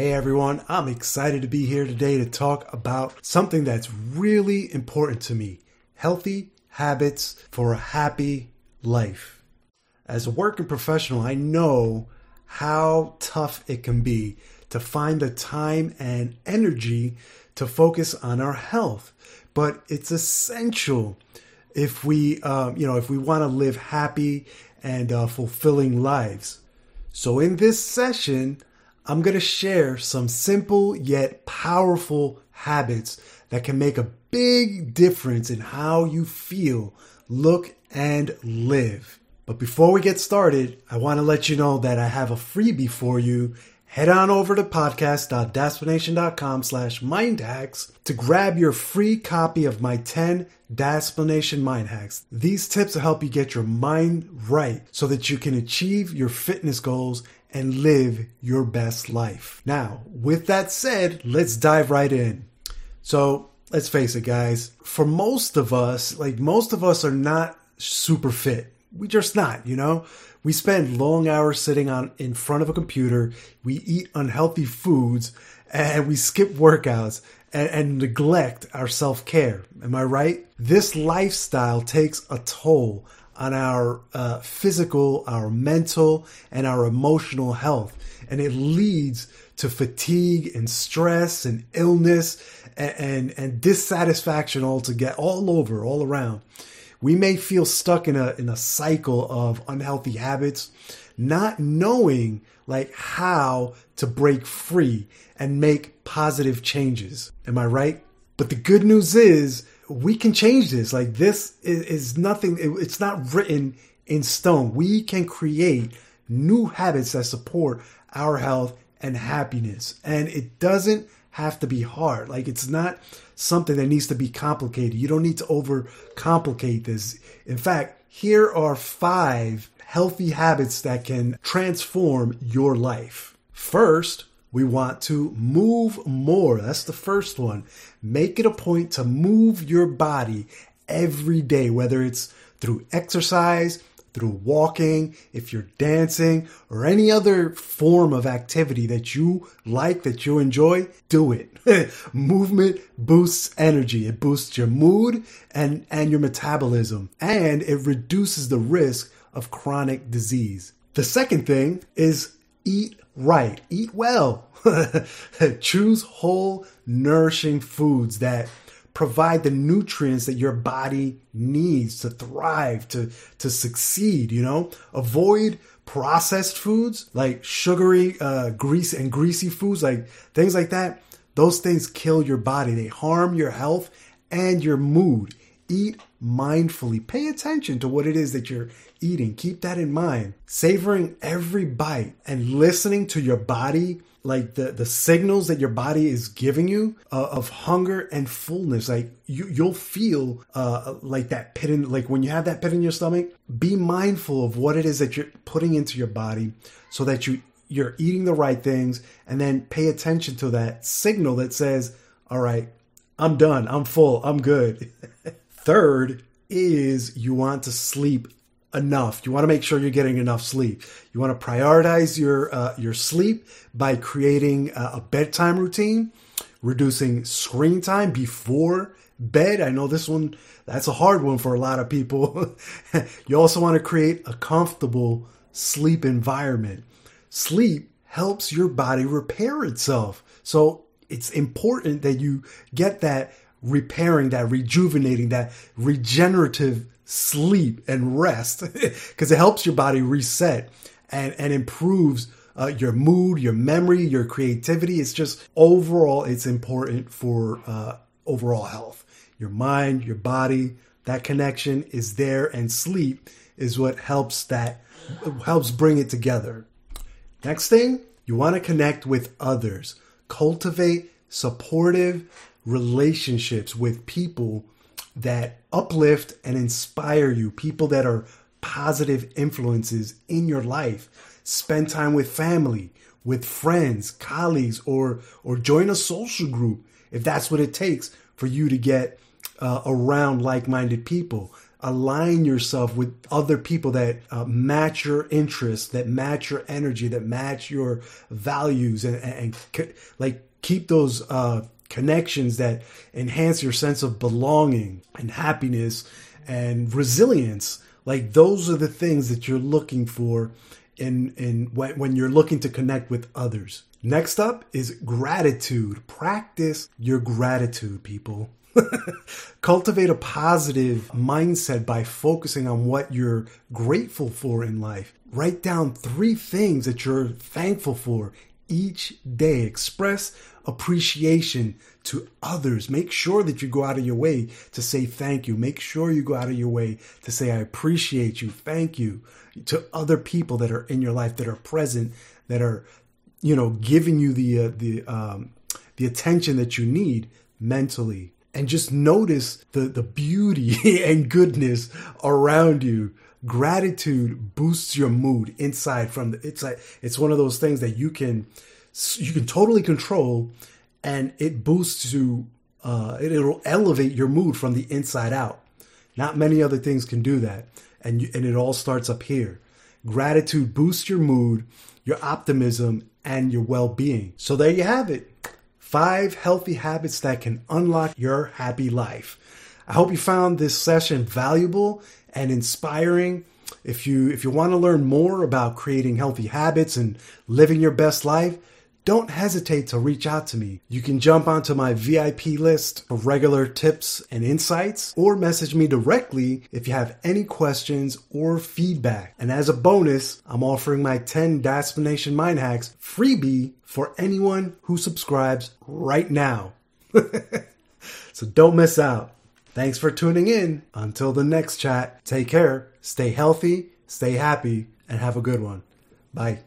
Hey everyone, I'm excited to be here today to talk about something that's really important to me healthy habits for a happy life. As a working professional, I know how tough it can be to find the time and energy to focus on our health, but it's essential if we, um, you know, if we want to live happy and uh, fulfilling lives. So in this session, I'm going to share some simple yet powerful habits that can make a big difference in how you feel, look, and live. But before we get started, I want to let you know that I have a freebie for you. Head on over to podcast.dadsplanation.com slash mindhacks to grab your free copy of my 10 Dadsplanation Mind Hacks. These tips will help you get your mind right so that you can achieve your fitness goals and live your best life. Now, with that said, let's dive right in. So, let's face it, guys. For most of us, like most of us are not super fit. We just not, you know? We spend long hours sitting on in front of a computer. We eat unhealthy foods and we skip workouts and, and neglect our self care. Am I right? This lifestyle takes a toll on our uh, physical, our mental, and our emotional health. And it leads to fatigue and stress and illness and, and, and dissatisfaction get all over, all around. We may feel stuck in a, in a cycle of unhealthy habits, not knowing like how to break free and make positive changes. Am I right? But the good news is we can change this. Like this is, is nothing. It, it's not written in stone. We can create new habits that support our health and happiness. And it doesn't have to be hard. Like it's not something that needs to be complicated. You don't need to overcomplicate this. In fact, here are five healthy habits that can transform your life. First, we want to move more. That's the first one. Make it a point to move your body every day, whether it's through exercise, through walking, if you're dancing, or any other form of activity that you like, that you enjoy, do it. Movement boosts energy. It boosts your mood and, and your metabolism, and it reduces the risk of chronic disease. The second thing is eat right, eat well. Choose whole, nourishing foods that provide the nutrients that your body needs to thrive, to, to succeed, you know? Avoid processed foods like sugary, uh, grease and greasy foods, like things like that. Those things kill your body. They harm your health and your mood. Eat mindfully. Pay attention to what it is that you're eating. Keep that in mind. Savoring every bite and listening to your body, like the, the signals that your body is giving you uh, of hunger and fullness. Like you, you'll feel uh, like that pit in, like when you have that pit in your stomach, be mindful of what it is that you're putting into your body so that you, you're eating the right things and then pay attention to that signal that says, all right, I'm done. I'm full. I'm good. Third is you want to sleep enough. You want to make sure you're getting enough sleep. You want to prioritize your uh, your sleep by creating a, a bedtime routine, reducing screen time before bed. I know this one that's a hard one for a lot of people. you also want to create a comfortable sleep environment. Sleep helps your body repair itself. So it's important that you get that repairing, that rejuvenating, that regenerative sleep and rest because it helps your body reset and, and improves uh, your mood, your memory, your creativity. It's just overall, it's important for uh, overall health. Your mind, your body, that connection is there, and sleep is what helps that helps bring it together. Next thing, you want to connect with others. Cultivate supportive relationships with people that uplift and inspire you, people that are positive influences in your life. Spend time with family, with friends, colleagues, or or join a social group if that's what it takes for you to get uh, around like-minded people. align yourself with other people that uh, match your interests, that match your energy, that match your values, and, and, and like keep those uh, connections that enhance your sense of belonging and happiness and resilience. Like those are the things that you're looking for in in when, when you're looking to connect with others. Next up is gratitude. Practice your gratitude, people. Cultivate a positive mindset by focusing on what you're grateful for in life. Write down three things that you're thankful for each day. Express appreciation to others. Make sure that you go out of your way to say thank you. Make sure you go out of your way to say, I appreciate you. Thank you to other people that are in your life that are present, that are, you know, giving you the, uh, the, um, the attention that you need mentally. And just notice the, the beauty and goodness around you gratitude boosts your mood inside from the it's like it's one of those things that you can you can totally control and it boosts you uh, it'll elevate your mood from the inside out. Not many other things can do that and you, and it all starts up here. Gratitude boosts your mood your optimism and your well-being. So there you have it. Five healthy habits that can unlock your happy life. I hope you found this session valuable and inspiring. If you if you want to learn more about creating healthy habits and living your best life don't hesitate to reach out to me. You can jump onto my VIP list for regular tips and insights, or message me directly if you have any questions or feedback. And as a bonus, I'm offering my 10 Dadsplanation Mind Hacks freebie for anyone who subscribes right now. so don't miss out. Thanks for tuning in. Until the next chat, take care, stay healthy, stay happy, and have a good one. Bye.